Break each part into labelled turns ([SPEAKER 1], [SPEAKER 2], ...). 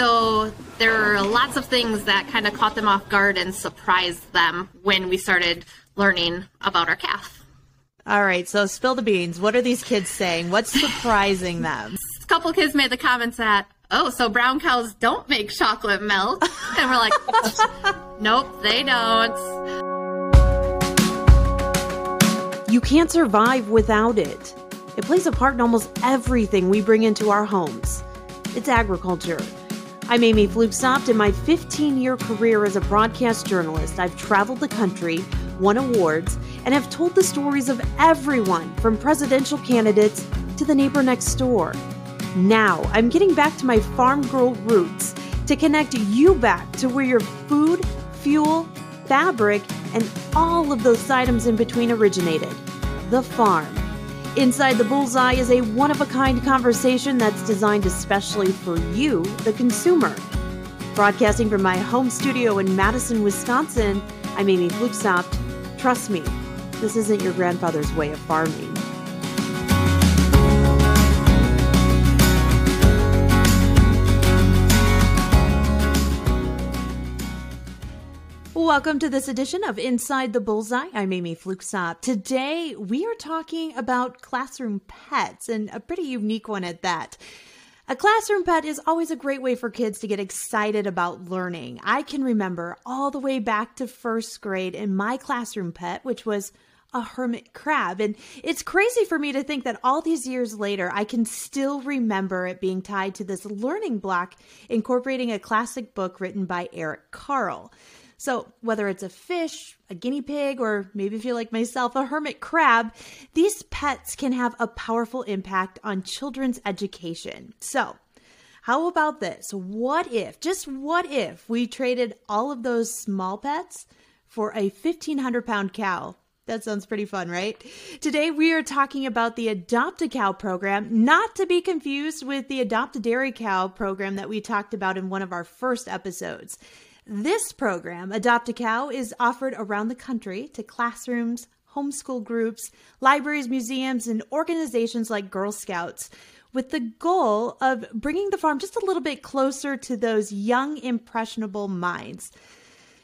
[SPEAKER 1] So there were lots of things that kind of caught them off guard and surprised them when we started learning about our calf.
[SPEAKER 2] All right, so spill the beans. What are these kids saying? What's surprising them?
[SPEAKER 1] A couple kids made the comments that, oh, so brown cows don't make chocolate milk. And we're like, nope, they don't.
[SPEAKER 2] You can't survive without it. It plays a part in almost everything we bring into our homes. It's agriculture. I'm Amy Flugsoft. In my 15 year career as a broadcast journalist, I've traveled the country, won awards, and have told the stories of everyone from presidential candidates to the neighbor next door. Now, I'm getting back to my farm girl roots to connect you back to where your food, fuel, fabric, and all of those items in between originated the farm. Inside the Bullseye is a one of a kind conversation that's designed especially for you, the consumer. Broadcasting from my home studio in Madison, Wisconsin, I'm Amy Flugsoft. Trust me, this isn't your grandfather's way of farming. Welcome to this edition of Inside the Bullseye. I'm Amy Flugsoft. Today we are talking about classroom pets and a pretty unique one at that. A classroom pet is always a great way for kids to get excited about learning. I can remember all the way back to first grade in my classroom pet, which was a hermit crab. And it's crazy for me to think that all these years later, I can still remember it being tied to this learning block incorporating a classic book written by Eric Carle. So, whether it's a fish, a guinea pig, or maybe if you're like myself, a hermit crab, these pets can have a powerful impact on children's education. So, how about this? What if, just what if, we traded all of those small pets for a 1,500 pound cow? That sounds pretty fun, right? Today we are talking about the Adopt a Cow program, not to be confused with the Adopt a Dairy Cow program that we talked about in one of our first episodes. This program, Adopt a Cow, is offered around the country to classrooms, homeschool groups, libraries, museums, and organizations like Girl Scouts with the goal of bringing the farm just a little bit closer to those young, impressionable minds.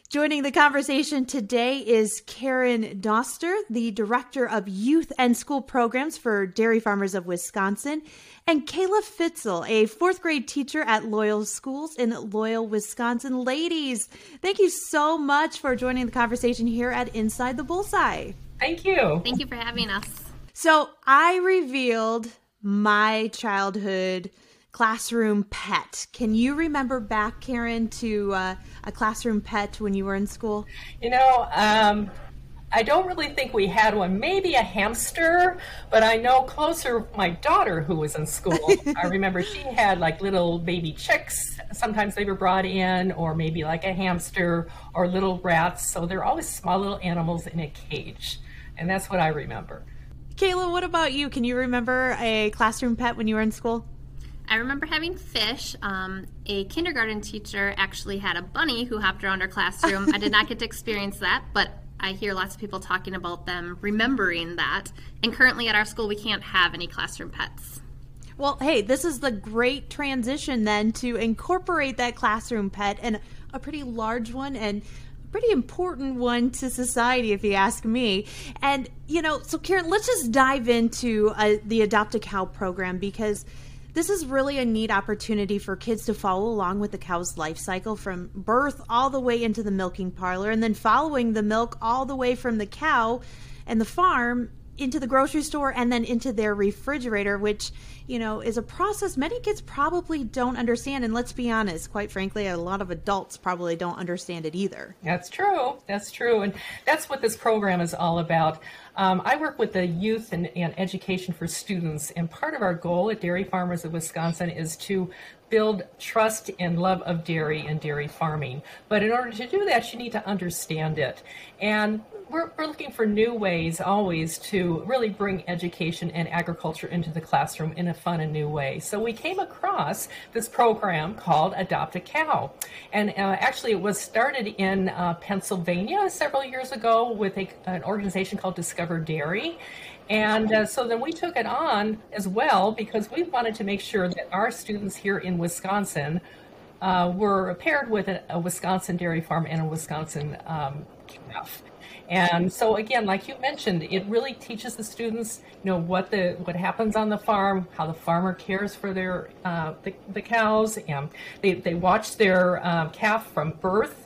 [SPEAKER 2] Joining the conversation today is Karen Doster, the Director of Youth and School Programs for Dairy Farmers of Wisconsin, and Kayla Fitzel, a fourth grade teacher at Loyal Schools in Loyal, Wisconsin. Ladies, thank you so much for joining the conversation here at Inside the Bullseye.
[SPEAKER 3] Thank you.
[SPEAKER 1] Thank you for having us.
[SPEAKER 2] So, I revealed my childhood classroom pet. Can you remember back, Karen, to uh, a classroom pet when you were in school?
[SPEAKER 3] You know, um, I don't really think we had one. Maybe a hamster, but I know closer my daughter who was in school. I remember she had like little baby chicks. Sometimes they were brought in, or maybe like a hamster or little rats. So they're always small little animals in a cage. And that's what I remember.
[SPEAKER 2] Kayla, what about you? Can you remember a classroom pet when you were in school?
[SPEAKER 1] I remember having fish. Um, a kindergarten teacher actually had a bunny who hopped around her classroom. I did not get to experience that, but I hear lots of people talking about them remembering that. And currently at our school, we can't have any classroom pets.
[SPEAKER 2] Well, hey, this is the great transition then to incorporate that classroom pet and a pretty large one and a pretty important one to society, if you ask me. And, you know, so Karen, let's just dive into uh, the Adopt a Cow program because this is really a neat opportunity for kids to follow along with the cow's life cycle from birth all the way into the milking parlor and then following the milk all the way from the cow and the farm into the grocery store and then into their refrigerator, which, you know, is a process many kids probably don't understand. And let's be honest, quite frankly, a lot of adults probably don't understand it either.
[SPEAKER 3] That's true. That's true. And that's what this program is all about. Um, I work with the youth and, and education for students, and part of our goal at Dairy Farmers of Wisconsin is to build trust and love of dairy and dairy farming. But in order to do that, you need to understand it. And we're, we're looking for new ways always to really bring education and agriculture into the classroom in a fun and new way. So we came across this program called Adopt a Cow. And uh, actually, it was started in uh, Pennsylvania several years ago with a, an organization called Discover Dairy. And uh, so then we took it on as well because we wanted to make sure that our students here in Wisconsin uh, were paired with a, a, Wisconsin dairy farm and a Wisconsin um, calf. And so again, like you mentioned, it really teaches the students, you know, what the what happens on the farm, how the farmer cares for their uh, the, the cows, and they, they watch their um, calf from birth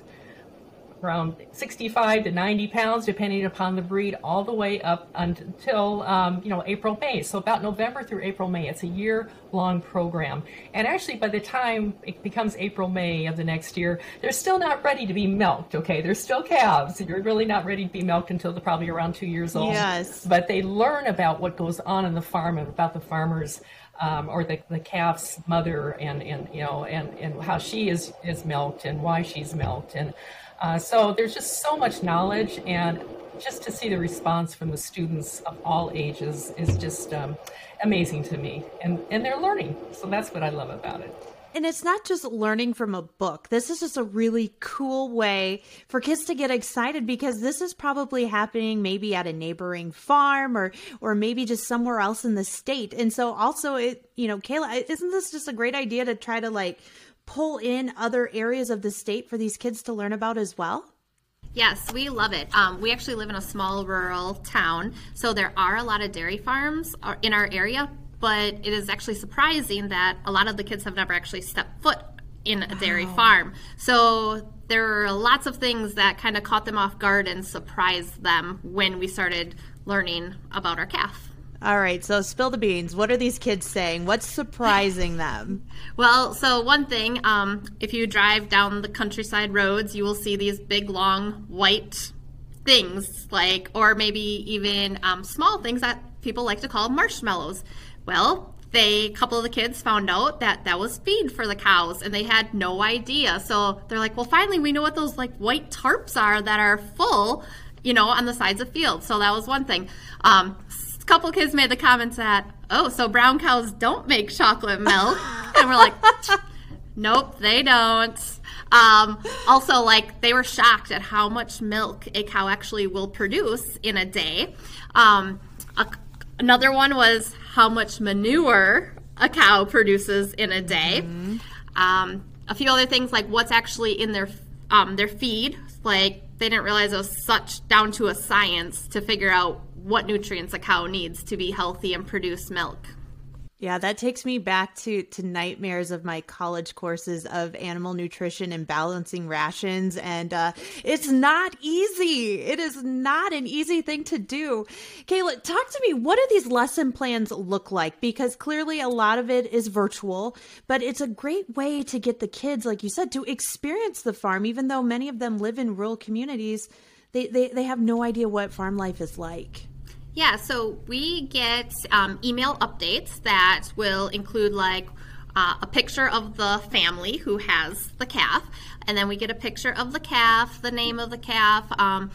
[SPEAKER 3] around 65 to 90 pounds, depending upon the breed, all the way up until um, you know April May. So about November through April May, it's a year-long program. And actually, by the time it becomes April May of the next year, they're still not ready to be milked. Okay, they're still calves. You're really not ready to be milked until they're probably around two years old.
[SPEAKER 2] Yes.
[SPEAKER 3] But they learn about what goes on in the farm and about the farmers. Um, or the, the calf's mother and, and you know and, and how she is is milked and why she's milked and uh, so there's just so much knowledge, and just to see the response from the students of all ages is just um, amazing to me. And, and they're learning. So that's what I love about it.
[SPEAKER 2] And it's not just learning from a book. This is just a really cool way for kids to get excited because this is probably happening maybe at a neighboring farm or or maybe just somewhere else in the state. And so also it, you know, Kayla, isn't this just a great idea to try to like pull in other areas of the state for these kids to learn about as well?
[SPEAKER 1] Yes, we love it. Um, we actually live in a small rural town, so there are a lot of dairy farms uh, in our area, but it is actually surprising that a lot of the kids have never actually stepped foot in a dairy wow. farm. So there are lots of things that kind of caught them off guard and surprised them when we started learning about our calf.
[SPEAKER 2] All right, so spill the beans. What are these kids saying? What's surprising them?
[SPEAKER 1] well, so one thing, um, if you drive down the countryside roads, you will see these big, long, white things, like, or maybe even um, small things that people like to call marshmallows. Well, they a couple of the kids found out that that was feed for the cows and they had no idea so they're like well finally we know what those like white tarps are that are full you know on the sides of fields so that was one thing um, couple kids made the comments that, oh, so brown cows don't make chocolate milk. and we're like, nope, they don't. Um, also, like, they were shocked at how much milk a cow actually will produce in a day. Um, a, another one was how much manure a cow produces in a day. Mm-hmm. Um, a few other things like what's actually in their um, their feed. Like they didn't realize it was such down to a science to figure out what nutrients a cow needs to be healthy and produce milk.
[SPEAKER 2] Yeah, that takes me back to to nightmares of my college courses of animal nutrition and balancing rations and uh, it's not easy. It is not an easy thing to do. Kayla, talk to me. What do these lesson plans look like? Because clearly a lot of it is virtual, but it's a great way to get the kids like you said to experience the farm even though many of them live in rural communities. They, they, they have no idea what farm life is like.
[SPEAKER 1] Yeah, so we get um, email updates that will include like uh, a picture of the family who has the calf, and then we get a picture of the calf, the name of the calf. Um,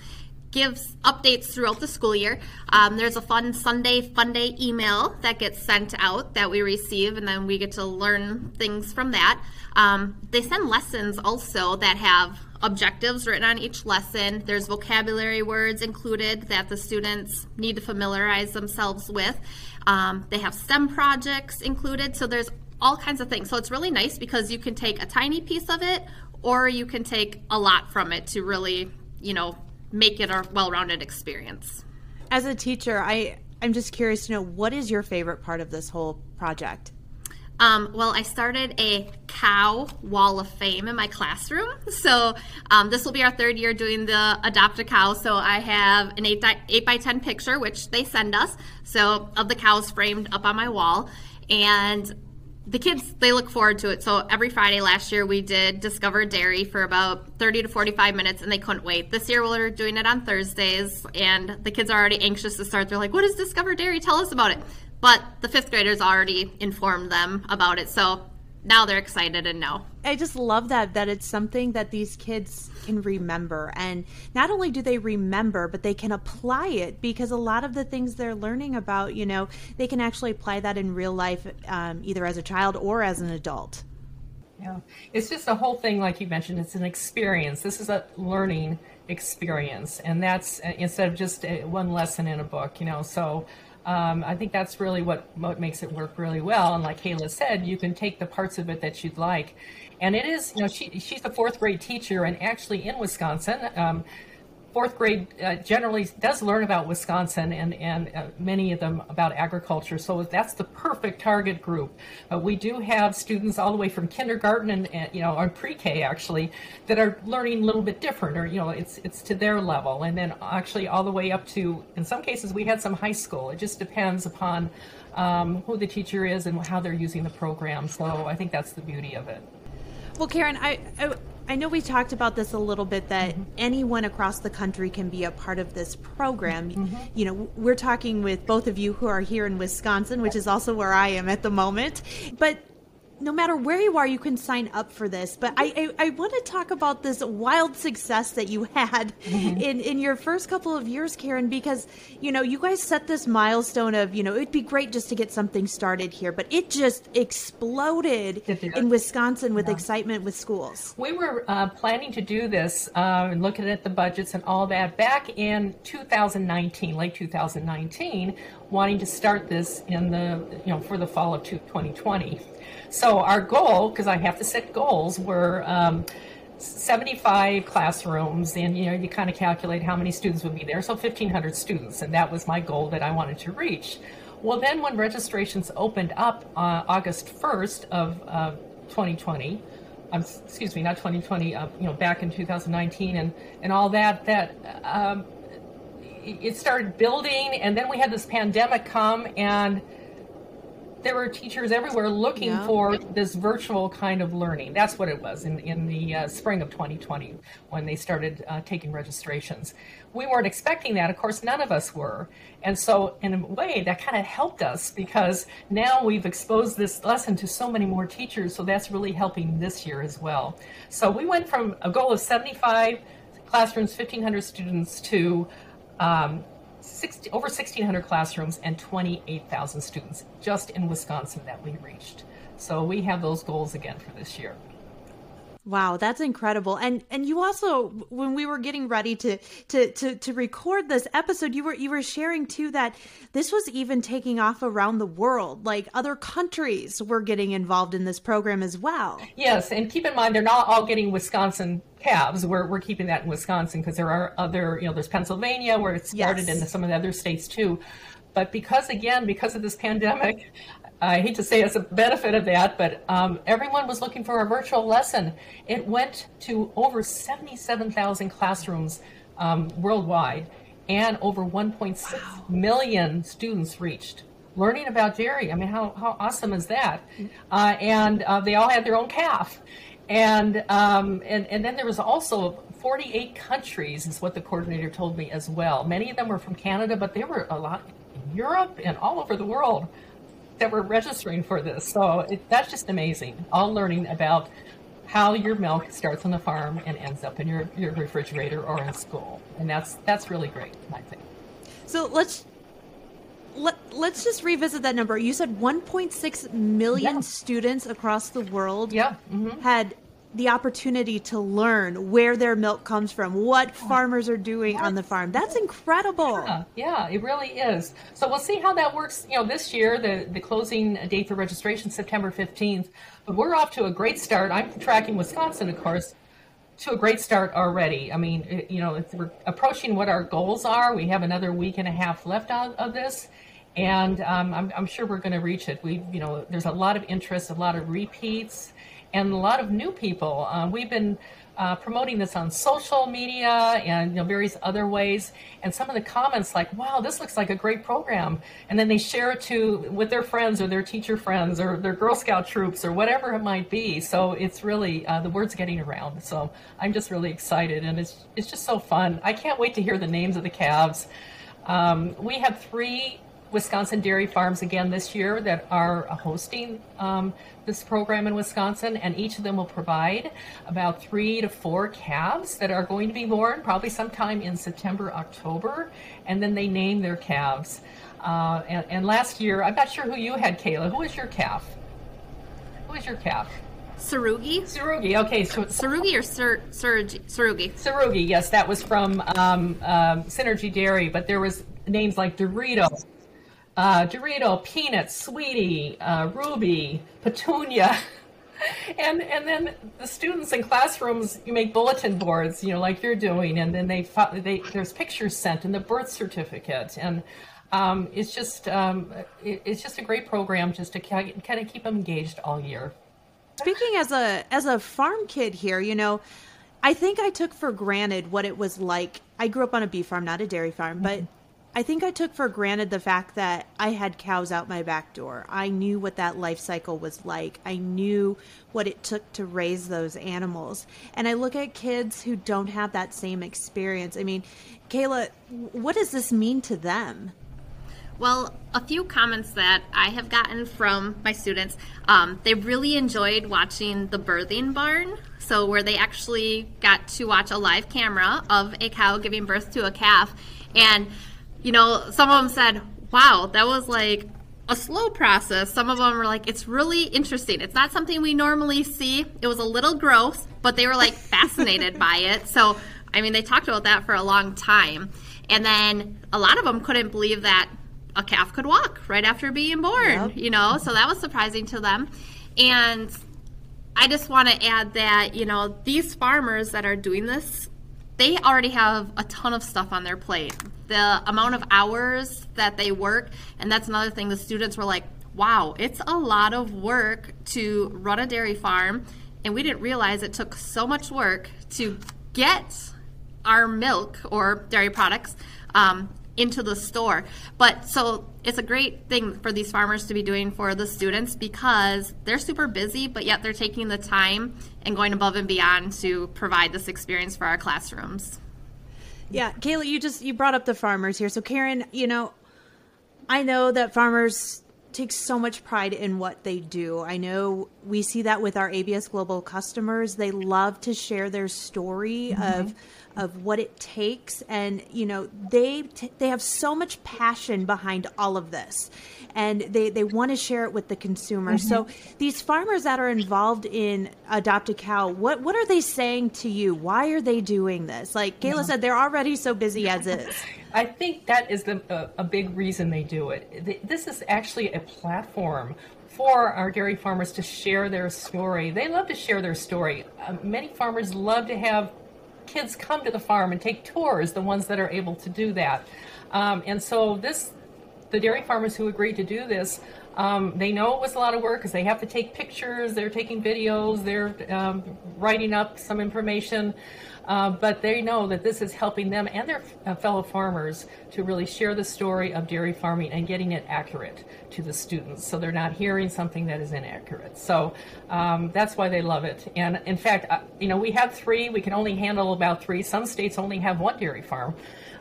[SPEAKER 1] gives updates throughout the school year. Um, there's a fun Sunday Fun Day email that gets sent out that we receive, and then we get to learn things from that. Um, they send lessons also that have objectives written on each lesson. There's vocabulary words included that the students need to familiarize themselves with. Um, they have STEM projects included, so there's all kinds of things. So it's really nice because you can take a tiny piece of it or you can take a lot from it to really, you know, make it a well-rounded experience.
[SPEAKER 2] As a teacher, I I'm just curious to know what is your favorite part of this whole project?
[SPEAKER 1] Um, well, I started a cow wall of fame in my classroom. So um, this will be our third year doing the adopt a cow. So I have an 8, 8 by 10 picture, which they send us, so of the cows framed up on my wall. And the kids they look forward to it so every friday last year we did discover dairy for about 30 to 45 minutes and they couldn't wait this year we're doing it on thursdays and the kids are already anxious to start they're like what is discover dairy tell us about it but the fifth graders already informed them about it so now they're excited and know.
[SPEAKER 2] I just love that that it's something that these kids can remember and not only do they remember but they can apply it because a lot of the things they're learning about, you know, they can actually apply that in real life um, either as a child or as an adult.
[SPEAKER 3] Yeah. It's just a whole thing like you mentioned it's an experience. This is a learning experience and that's uh, instead of just a, one lesson in a book, you know. So Um, I think that's really what, what makes it work really well. And like Kayla said, you can take the parts of it that you'd like. And it is, you know, she, she's a fourth grade teacher, and actually in Wisconsin, um, fourth grade uh, generally does learn about Wisconsin and, and uh, many of them about agriculture. So that's the perfect target group. Uh, we do have students all the way from kindergarten and, and you know, or pre-K actually, that are learning a little bit different or, you know, it's, it's to their level. And then actually all the way up to, in some cases, we had some high school. It just depends upon um, who the teacher is and how they're using the program. So I think that's the beauty of it.
[SPEAKER 2] Well, Karen, I, I I know we talked about this a little bit that mm-hmm. anyone across the country can be a part of this program. Mm-hmm. You know, we're talking with both of you who are here in Wisconsin, which is also where I am at the moment. But no matter where you are, you can sign up for this. But I, I, I want to talk about this wild success that you had mm-hmm. in, in your first couple of years, Karen, because, you know, you guys set this milestone of, you know, it'd be great just to get something started here, but it just exploded in Wisconsin with yeah. excitement with schools.
[SPEAKER 3] We were uh, planning to do this uh, and looking at the budgets and all that back in 2019, late 2019, wanting to start this in the, you know, for the fall of 2020. So our goal, because I have to set goals, were um, 75 classrooms, and you know you kind of calculate how many students would be there. So 1,500 students, and that was my goal that I wanted to reach. Well, then when registrations opened up uh, August 1st of uh, 2020, um, excuse me, not 2020, uh, you know, back in 2019, and and all that, that. Um, it started building, and then we had this pandemic come, and there were teachers everywhere looking yeah. for this virtual kind of learning. That's what it was in, in the uh, spring of 2020 when they started uh, taking registrations. We weren't expecting that. Of course, none of us were. And so, in a way, that kind of helped us because now we've exposed this lesson to so many more teachers. So, that's really helping this year as well. So, we went from a goal of 75 classrooms, 1,500 students to um, 60, over 1,600 classrooms and 28,000 students just in Wisconsin that we reached. So we have those goals again for this year.
[SPEAKER 2] Wow, that's incredible. And and you also when we were getting ready to to to to record this episode, you were you were sharing too that this was even taking off around the world. Like other countries were getting involved in this program as well.
[SPEAKER 3] Yes, and keep in mind they're not all getting Wisconsin calves. We're we're keeping that in Wisconsin because there are other, you know, there's Pennsylvania where it started yes. in some of the other states too. But because again, because of this pandemic, I hate to say it's a benefit of that, but um, everyone was looking for a virtual lesson. It went to over 77,000 classrooms um, worldwide, and over 1.6 wow. million students reached learning about Jerry, I mean, how, how awesome is that? Uh, and uh, they all had their own calf. And, um, and, and then there was also 48 countries, is what the coordinator told me as well. Many of them were from Canada, but there were a lot in Europe and all over the world that were registering for this. So it, that's just amazing. All learning about how your milk starts on the farm and ends up in your, your refrigerator or in school. And that's that's really great, I think.
[SPEAKER 2] So let's let, let's just revisit that number. You said 1.6 million yeah. students across the world
[SPEAKER 3] yeah. mm-hmm.
[SPEAKER 2] had the opportunity to learn where their milk comes from, what farmers are doing on the farm. That's incredible.
[SPEAKER 3] Yeah, yeah, it really is. So we'll see how that works. You know, this year the the closing date for registration September fifteenth, but we're off to a great start. I'm tracking Wisconsin, of course. To a great start already. I mean, you know, we're approaching what our goals are. We have another week and a half left of, of this, and um, I'm, I'm sure we're going to reach it. We, you know, there's a lot of interest, a lot of repeats and a lot of new people. Uh, we've been uh, promoting this on social media and you know, various other ways. And some of the comments like, "Wow, this looks like a great program," and then they share it to with their friends or their teacher friends or their Girl Scout troops or whatever it might be. So it's really uh, the word's getting around. So I'm just really excited, and it's it's just so fun. I can't wait to hear the names of the calves. Um, we have three Wisconsin dairy farms again this year that are hosting um, this program in Wisconsin, and each of them will provide about three to four calves that are going to be born probably sometime in September, October, and then they name their calves. Uh, and, and, last year, I'm not sure who you had, Kayla. Who was your calf? Who was your calf?
[SPEAKER 1] Sarugi.
[SPEAKER 3] Sarugi. Okay. So,
[SPEAKER 1] Sarugi or Sir, Sarugi?
[SPEAKER 3] Sarugi. Yes, that was from um, um, Synergy Dairy, but there was names like Dorito, uh, Dorito, Peanut, Sweetie, uh, Ruby, Petunia. and and then the students in classrooms you make bulletin boards you know like you're doing and then they, they there's pictures sent and the birth certificate. And um, it's just um, it, it's just a great program just to kind of keep them engaged all year.
[SPEAKER 2] Speaking as a as a farm kid here you know i think i took for granted what it was like. I grew up on a beef farm not a dairy farm but mm-hmm I think I took for granted the fact that I had cows out my back door. I knew what that life cycle was like. I knew what it took to raise those animals. And I look at kids who don't have that same experience. I mean, Kayla, what does this mean to them?
[SPEAKER 1] Well, a few comments that I have gotten from my students. Um, they really enjoyed watching the birthing barn. So, where they actually got to watch a live camera of a cow giving birth to a calf. And you know, some of them said, wow, that was like a slow process. Some of them were like, it's really interesting. It's not something we normally see. It was a little gross, but they were like fascinated by it. So, I mean, they talked about that for a long time. And then a lot of them couldn't believe that a calf could walk right after being born, yep. you know, so that was surprising to them. And I just want to add that, you know, these farmers that are doing this they already have a ton of stuff on their plate. The amount of hours that they work, and that's another thing the students were like, wow, it's a lot of work to run a dairy farm. And we didn't realize it took so much work to get our milk or dairy products um, into the store. But so it's a great thing for these farmers to be doing for the students because they're super busy, but yet they're taking the time and going above and beyond to provide this experience for our classrooms.
[SPEAKER 2] Yeah, Kayla, you just you brought up the farmers here. So Karen, you know, I know that farmers take so much pride in what they do. I know we see that with our ABS Global customers. They love to share their story mm-hmm. of of what it takes and you know they t- they have so much passion behind all of this and they they want to share it with the consumer mm-hmm. so these farmers that are involved in adopt a cow what what are they saying to you why are they doing this like kayla yeah. said they're already so busy as is
[SPEAKER 3] I think that is the, uh, a big reason they do it. This is actually a platform for our dairy farmers to share their story. They love to share their story. Uh, many farmers love to have kids come to the farm and take tours, the ones that are able to do that. Um, and so this, the dairy farmers who agreed to do this, um, they know it was a lot of work because they have to take pictures, they're taking videos, they're um, writing up some information. Uh, but they know that this is helping them and their uh, fellow farmers to really share the story of dairy farming and getting it accurate to the students so they're not hearing something that is inaccurate. So um, that's why they love it. And in fact, uh, you know, we have three, we can only handle about three. Some states only have one dairy farm.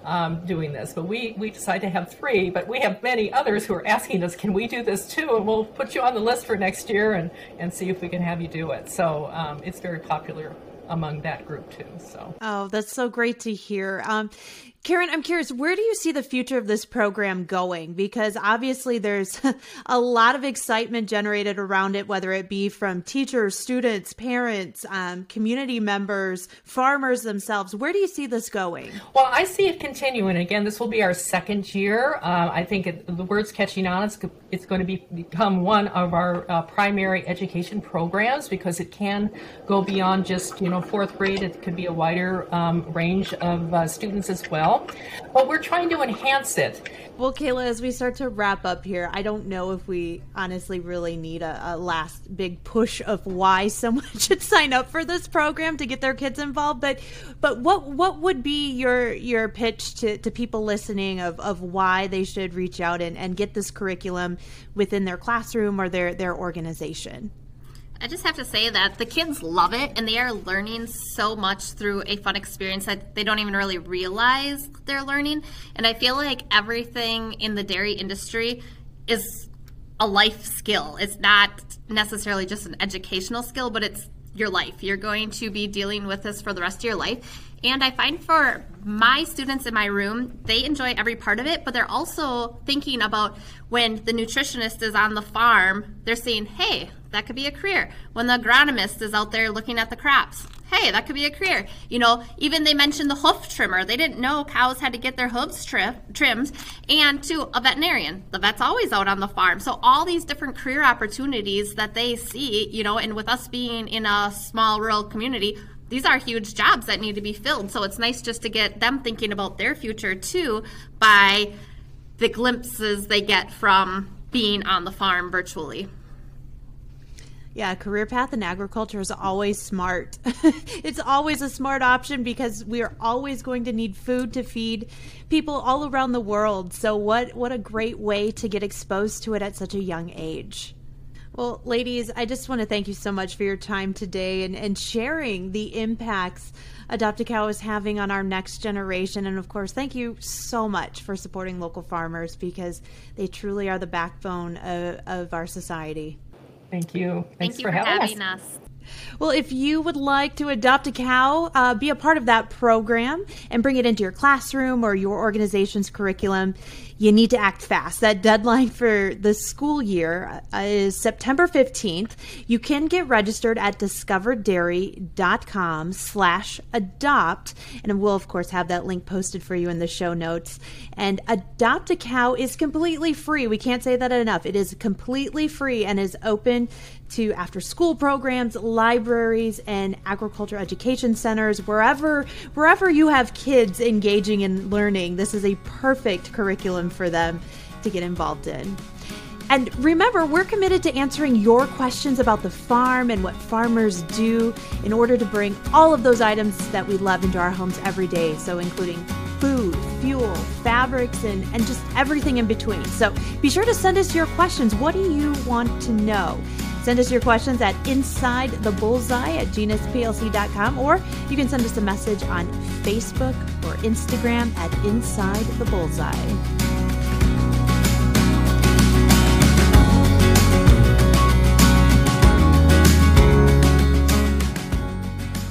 [SPEAKER 3] Um, doing this, but we we decided to have three. But we have many others who are asking us, "Can we do this too?" And we'll put you on the list for next year and and see if we can have you do it. So um, it's very popular among that group too. So
[SPEAKER 2] oh, that's so great to hear. Um, Karen, I'm curious, where do you see the future of this program going? Because obviously there's a lot of excitement generated around it, whether it be from teachers, students, parents, um, community members, farmers themselves. Where do you see this going?
[SPEAKER 3] Well, I see it continuing. Again, this will be our second year. Uh, I think it, the word's catching on. It's, it's going to be, become one of our uh, primary education programs because it can go beyond just, you know, fourth grade. It could be a wider um, range of uh, students as well but we're trying to enhance it.
[SPEAKER 2] Well, Kayla, as we start to wrap up here, I don't know if we honestly really need a, a last big push of why someone should sign up for this program to get their kids involved. But, but what what would be your your pitch to, to people listening of, of why they should reach out and, and get this curriculum within their classroom or their their organization?
[SPEAKER 1] I just have to say that the kids love it and they are learning so much through a fun experience that they don't even really realize they're learning. And I feel like everything in the dairy industry is a life skill. It's not necessarily just an educational skill, but it's your life. You're going to be dealing with this for the rest of your life. And I find for my students in my room, they enjoy every part of it, but they're also thinking about when the nutritionist is on the farm, they're saying, hey, that could be a career. When the agronomist is out there looking at the crops, hey, that could be a career. You know, even they mentioned the hoof trimmer. They didn't know cows had to get their hooves tri- trimmed. And to a veterinarian, the vet's always out on the farm. So all these different career opportunities that they see, you know, and with us being in a small rural community, these are huge jobs that need to be filled. So it's nice just to get them thinking about their future too by the glimpses they get from being on the farm virtually.
[SPEAKER 2] Yeah, career path in agriculture is always smart. it's always a smart option because we are always going to need food to feed people all around the world. So what what a great way to get exposed to it at such a young age. Well, ladies, I just want to thank you so much for your time today and, and sharing the impacts Adopt a Cow is having on our next generation. And of course, thank you so much for supporting local farmers because they truly are the backbone of, of our society.
[SPEAKER 3] Thank you.
[SPEAKER 1] Thanks
[SPEAKER 3] Thank you
[SPEAKER 1] for,
[SPEAKER 3] for
[SPEAKER 1] having
[SPEAKER 3] us.
[SPEAKER 1] us.
[SPEAKER 2] Well, if you would like to adopt a cow, uh, be a part of that program and bring it into your classroom or your organization's curriculum, you need to act fast. That deadline for the school year uh, is September 15th. You can get registered at discoverdairy.com slash adopt. And we'll, of course, have that link posted for you in the show notes. And Adopt a Cow is completely free. We can't say that enough. It is completely free and is open to after school programs, libraries, and agriculture education centers, wherever wherever you have kids engaging in learning, this is a perfect curriculum for them to get involved in. And remember, we're committed to answering your questions about the farm and what farmers do in order to bring all of those items that we love into our homes every day. So, including food, fuel, fabrics, and, and just everything in between. So, be sure to send us your questions. What do you want to know? Send us your questions at inside the bullseye at genusplc.com or you can send us a message on Facebook or Instagram at inside the bullseye.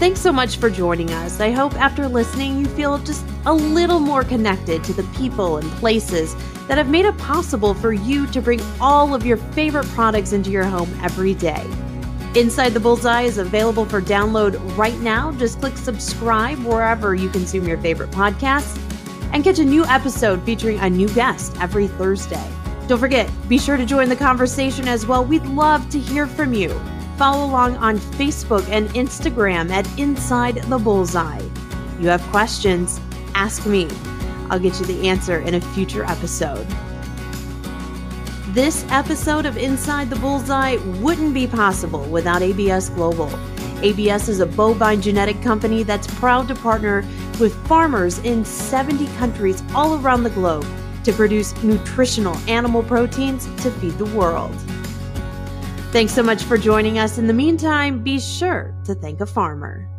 [SPEAKER 2] Thanks so much for joining us. I hope after listening you feel just a little more connected to the people and places that have made it possible for you to bring all of your favorite products into your home every day. Inside the Bullseye is available for download right now. Just click subscribe wherever you consume your favorite podcasts and catch a new episode featuring a new guest every Thursday. Don't forget, be sure to join the conversation as well. We'd love to hear from you. Follow along on Facebook and Instagram at Inside the Bullseye. You have questions? Ask me. I'll get you the answer in a future episode. This episode of Inside the Bullseye wouldn't be possible without ABS Global. ABS is a bovine genetic company that's proud to partner with farmers in 70 countries all around the globe to produce nutritional animal proteins to feed the world. Thanks so much for joining us. In the meantime, be sure to thank a farmer.